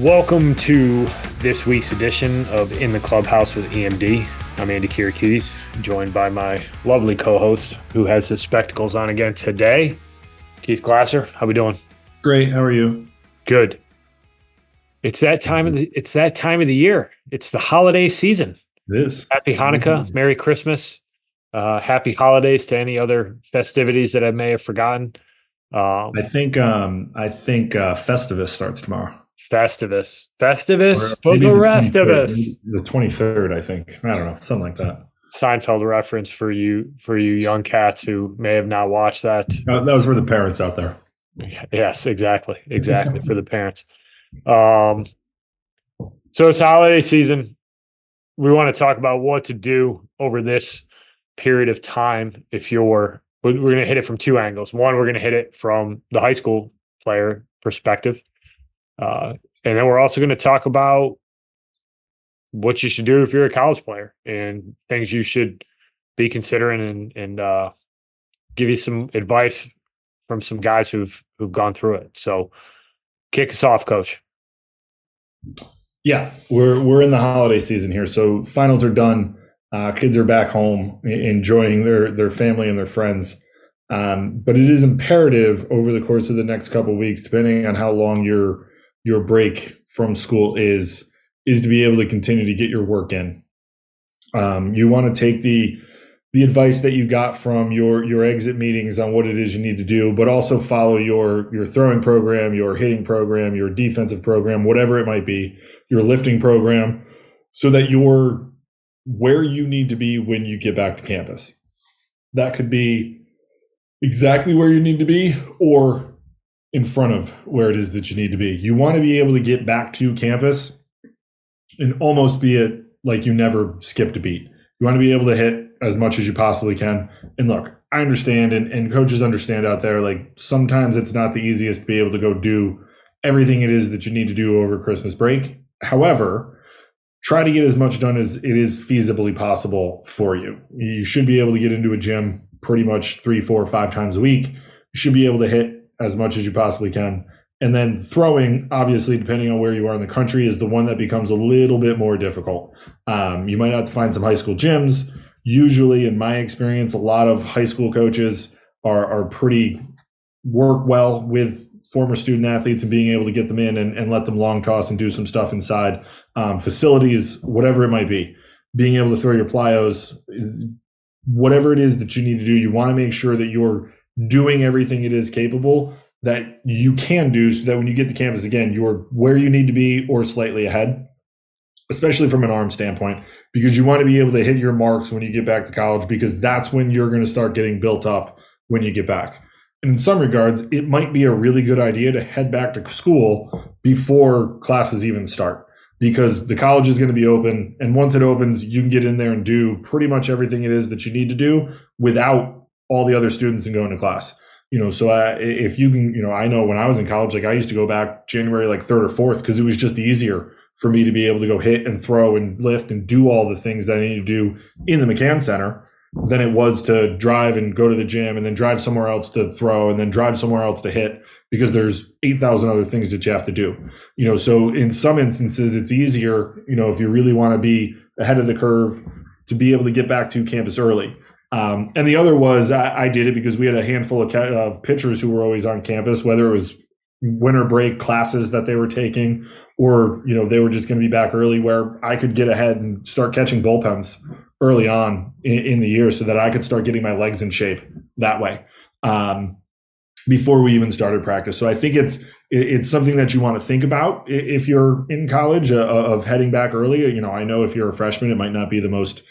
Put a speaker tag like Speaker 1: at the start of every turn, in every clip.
Speaker 1: Welcome to this week's edition of In the Clubhouse with EMD. I'm Andy Kirikides, joined by my lovely co-host who has his spectacles on again today, Keith Glasser. How we doing?
Speaker 2: Great. How are you?
Speaker 1: Good. It's that time of the it's that time of the year. It's the holiday season.
Speaker 2: It is.
Speaker 1: Happy Hanukkah,
Speaker 2: Mhm.
Speaker 1: Merry Christmas, uh, Happy Holidays to any other festivities that I may have forgotten. Um,
Speaker 2: I think um I think uh Festivus starts tomorrow.
Speaker 1: Festivus, Festivus
Speaker 2: Or
Speaker 1: for the rest of
Speaker 2: 23rd,
Speaker 1: us.
Speaker 2: The 23rd, I think. I don't know, something like that.
Speaker 1: Seinfeld reference for you for you young cats who may have not watched that.
Speaker 2: Uh, that was for the parents out there.
Speaker 1: Yes, exactly, exactly for the parents. Um, so it's holiday season. We want to talk about what to do over this period of time. If you're, we're going to hit it from two angles. One, we're going to hit it from the high school player perspective, uh, and then we're also going to talk about what you should do if you're a college player and things you should be considering and and uh, give you some advice from some guys who've who've gone through it. So kick us off, coach.
Speaker 2: Yeah, we're we're in the holiday season here. So finals are done. Uh, kids are back home enjoying their their family and their friends. Um, but it is imperative over the course of the next couple weeks, depending on how long your your break from school is, is to be able to continue to get your work in. Um, you want to take the the advice that you got from your your exit meetings on what it is you need to do, but also follow your your throwing program, your hitting program, your defensive program, whatever it might be, your lifting program, so that you're where you need to be when you get back to campus. That could be exactly where you need to be or in front of where it is that you need to be. You want to be able to get back to campus and almost be it like you never skipped a beat. You want to be able to hit as much as you possibly can. And look, I understand and, and coaches understand out there, like sometimes it's not the easiest to be able to go do everything it is that you need to do over Christmas break. However, try to get as much done as it is feasibly possible for you. You should be able to get into a gym pretty much three, four, five times a week. You should be able to hit as much as you possibly can. And then throwing, obviously, depending on where you are in the country, is the one that becomes a little bit more difficult. Um, you might have to find some high school gyms. Usually, in my experience, a lot of high school coaches are, are pretty work well with former student athletes and being able to get them in and, and let them long toss and do some stuff inside um, facilities, whatever it might be. Being able to throw your plyos, whatever it is that you need to do, you want to make sure that you're doing everything it is capable that you can do so that when you get to campus again, you're where you need to be or slightly ahead, especially from an arm standpoint, because you want to be able to hit your marks when you get back to college, because that's when you're going to start getting built up when you get back. In some regards, it might be a really good idea to head back to school before classes even start because the college is going to be open. And once it opens, you can get in there and do pretty much everything it is that you need to do without all the other students and going to class. You know, so I, if you can, you know, I know when I was in college, like I used to go back January like third or fourth because it was just easier for me to be able to go hit and throw and lift and do all the things that I need to do in the McCann Center than it was to drive and go to the gym and then drive somewhere else to throw and then drive somewhere else to hit because there's 8,000 other things that you have to do. You know, so in some instances it's easier, you know, if you really want to be ahead of the curve to be able to get back to campus early. Um, and the other was I, I, did it because we had a handful of, ca- of pitchers who were always on campus, whether it was winter break classes that they were taking or you know they were just going to be back early where i could get ahead and start catching bullpens early on in, in, the year so that i could start getting my legs in shape that way um, before we even started practice. So i think it's it's something that you want to think about if you're in college uh, of heading back early. You know i know if you're a freshman it might not be the most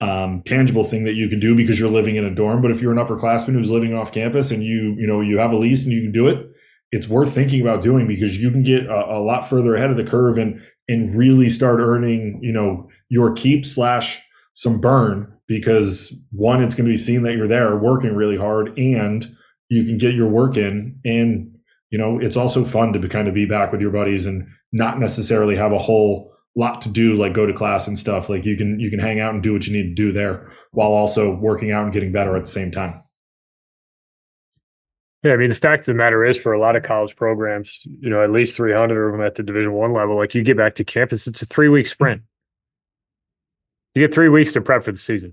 Speaker 2: um, tangible thing that you can do because you're living in a dorm but if you're an upperclassman who's living off campus and you you know you have a lease and you can do it it's worth thinking about doing because you can get a, a, lot further ahead of the curve and and really start earning you know your keep slash some burn because one it's going to be seen that you're there working really hard and you can get your work in and you know it's also fun to kind of be back with your buddies and not necessarily have a whole lot to do, like go to class and stuff. Like you can you can hang out and do what you need to do there while also working out and getting better at the same time.
Speaker 1: Yeah, I mean the fact of the matter is, for a lot of college programs, you know, at least three hundred of them at the Division One level, like you get back to campus, it's a three week sprint. You get three weeks to prep for the season.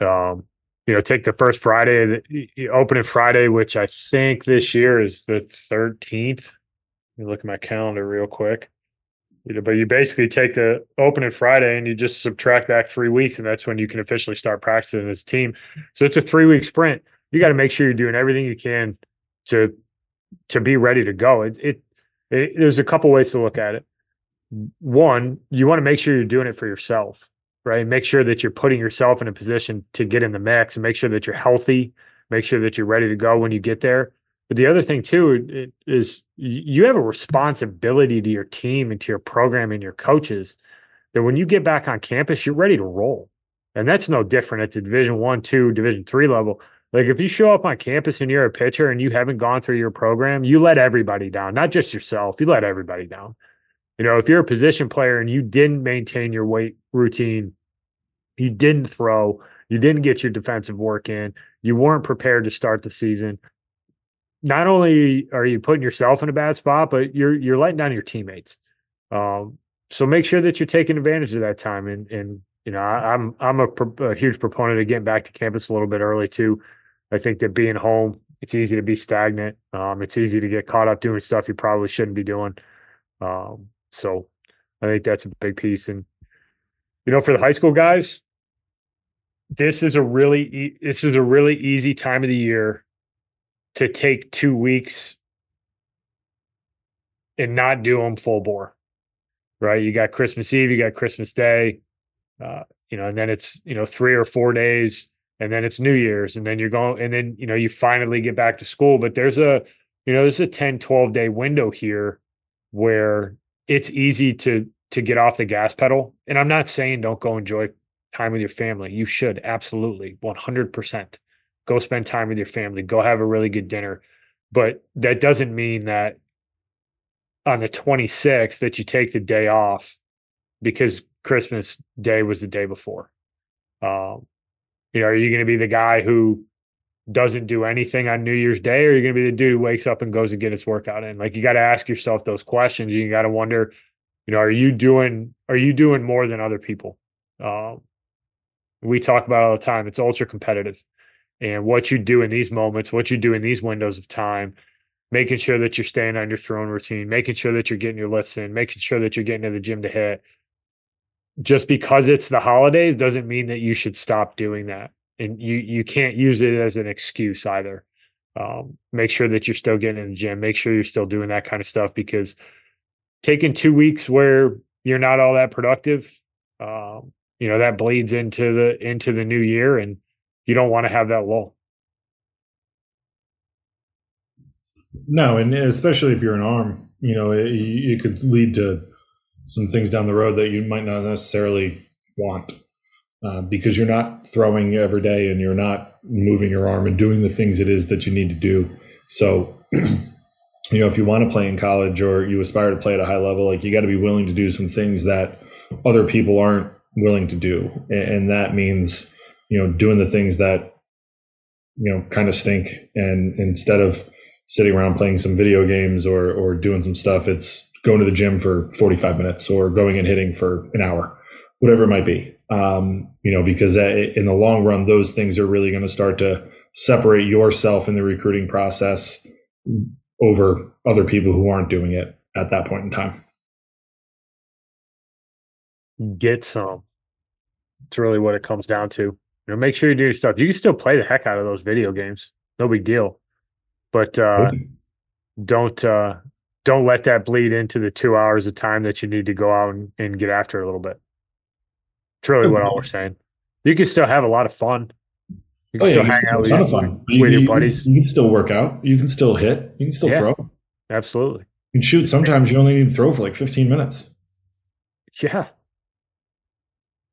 Speaker 1: Um, you know, take the first Friday, the opening Friday, which I think this year is the thirteenth. Let me look at my calendar real quick. You know, but you basically take the opening Friday and you just subtract back three weeks, and that's when you can officially start practicing as a team. So it's a three week sprint. You got to make sure you're doing everything you can to to be ready to go. It, it, it there's a couple ways to look at it. One, you want to make sure you're doing it for yourself, right? Make sure that you're putting yourself in a position to get in the mix and make sure that you're healthy, make sure that you're ready to go when you get there. But the other thing too is you have a responsibility to your team and to your program and your coaches that when you get back on campus, you're ready to roll. And that's no different at the division one, two, division three level. Like if you show up on campus and you're a pitcher and you haven't gone through your program, you let everybody down, not just yourself. You let everybody down. You know, if you're a position player and you didn't maintain your weight routine, you didn't throw, you didn't get your defensive work in, you weren't prepared to start the season. Not only are you putting yourself in a bad spot, but you're you're letting down your teammates. Um, so make sure that you're taking advantage of that time. And and you know, I, am I'm, I'm a, a huge proponent of getting back to campus a little bit early too. I think that being home, it's easy to be stagnant. Um, it's easy to get caught up doing stuff you probably shouldn't be doing. Um, so I think that's a big piece. And you know, for the high school guys, this is a really e- this is a really easy time of the year to take two weeks and not do them full bore. Right? You got Christmas Eve, you got Christmas Day, uh, you know, and then it's you know three or four days and then it's New Year's, and then you're going, and then you know you finally get back to school. But there's a, you know, there's a 10, 12 day window here where it's easy to to get off the gas pedal. And I'm not saying don't go enjoy time with your family. You should absolutely 100% go spend time with your family. Go have a really good dinner. But that doesn't mean that on the 26th that you take the day off because Christmas Day was the day before. Um, you know, are you going to be the guy who doesn't do anything on New Year's Day, or are you going to be the dude who wakes up and goes and get his workout in? Like you got to ask yourself those questions. You got to wonder, you know, are you doing are you doing more than other people? Um, we talk about all the time. It's ultra competitive, and what you do in these moments, what you do in these windows of time, making sure that you're staying on your throwing routine, making sure that you're getting your lifts in, making sure that you're getting to the gym to hit, just because it's the holidays doesn't mean that you should stop doing that. And you you can't use it as an excuse either. Um, make sure that you're still getting in the gym. Make sure you're still doing that kind of stuff because taking two weeks where you're not all that productive um, you know that bleeds into the into the new year and you don't want to have that lull.
Speaker 2: No and especially if you're an arm you know it, it could lead to some things down the road that you might not necessarily want uh, because you're not throwing every day and you're not moving your arm and doing the things it is that you need to do. So, you know, if you want to play in college or you aspire to play at a high level, like you got to be willing to do some things that other people aren't willing to do. And, and that means, you know, doing the things that, you know, kind of stink. And instead of sitting around playing some video games or, or doing some stuff, it's going to the gym for 45 minutes or going and hitting for an hour, whatever it might be. Um, you know, because in the long run, those things are really going to start to separate yourself in the recruiting process over other people who aren't doing it at that point in time.
Speaker 1: Get some. It's really what it comes down to. You know, make sure you do your stuff. You can still play the heck out of those video games. No big deal. But uh, don't uh, don't let that bleed into the two hours of time that you need to go out and, and get after a little bit. It's really what all we're saying. You can still have a lot of fun. You can oh, still yeah, hang out with, your, fun. with you, your buddies.
Speaker 2: You can still work out. You can still hit. You can still yeah, throw.
Speaker 1: Absolutely.
Speaker 2: You can shoot. Sometimes you only need to throw for like 15 minutes.
Speaker 1: Yeah.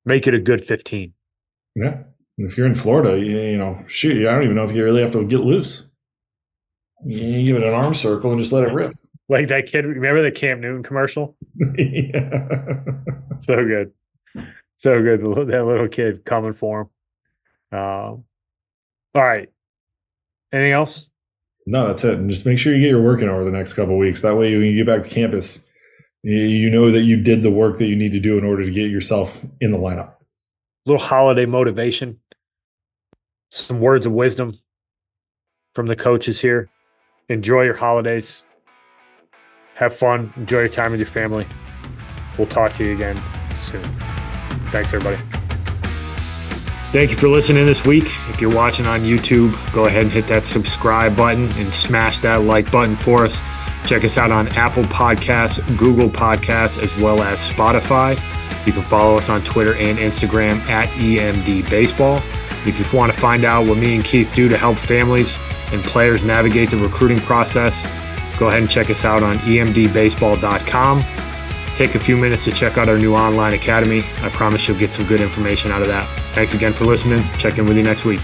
Speaker 1: Make it a good 15.
Speaker 2: Yeah. And if you're in Florida, you, you know, shoot, I don't even know if you really have to get loose. You give it an arm circle and just let it rip.
Speaker 1: Like that kid, remember the Cam Newton commercial?
Speaker 2: yeah.
Speaker 1: So good. So good. That little kid coming for him. Um, all right. Anything else?
Speaker 2: No, that's it. And just make sure you get your work in over the next couple weeks. That way, when you get back to campus, you know that you did the work that you need to do in order to get yourself in the lineup.
Speaker 1: little holiday motivation, some words of wisdom from the coaches here. Enjoy your holidays. Have fun. Enjoy your time with your family. We'll talk to you again soon. Thanks, everybody. Thank you for listening this week. If you're watching on YouTube, go ahead and hit that subscribe button and smash that like button for us. Check us out on Apple Podcasts, Google Podcasts, as well as Spotify. You can follow us on Twitter and Instagram at EMD Baseball. If you want to find out what me and Keith do to help families and players navigate the recruiting process, go ahead and check us out on emdbaseball.com. Take a few minutes to check out our new online academy. I promise you'll get some good information out of that. Thanks again for listening. Check in with you next week.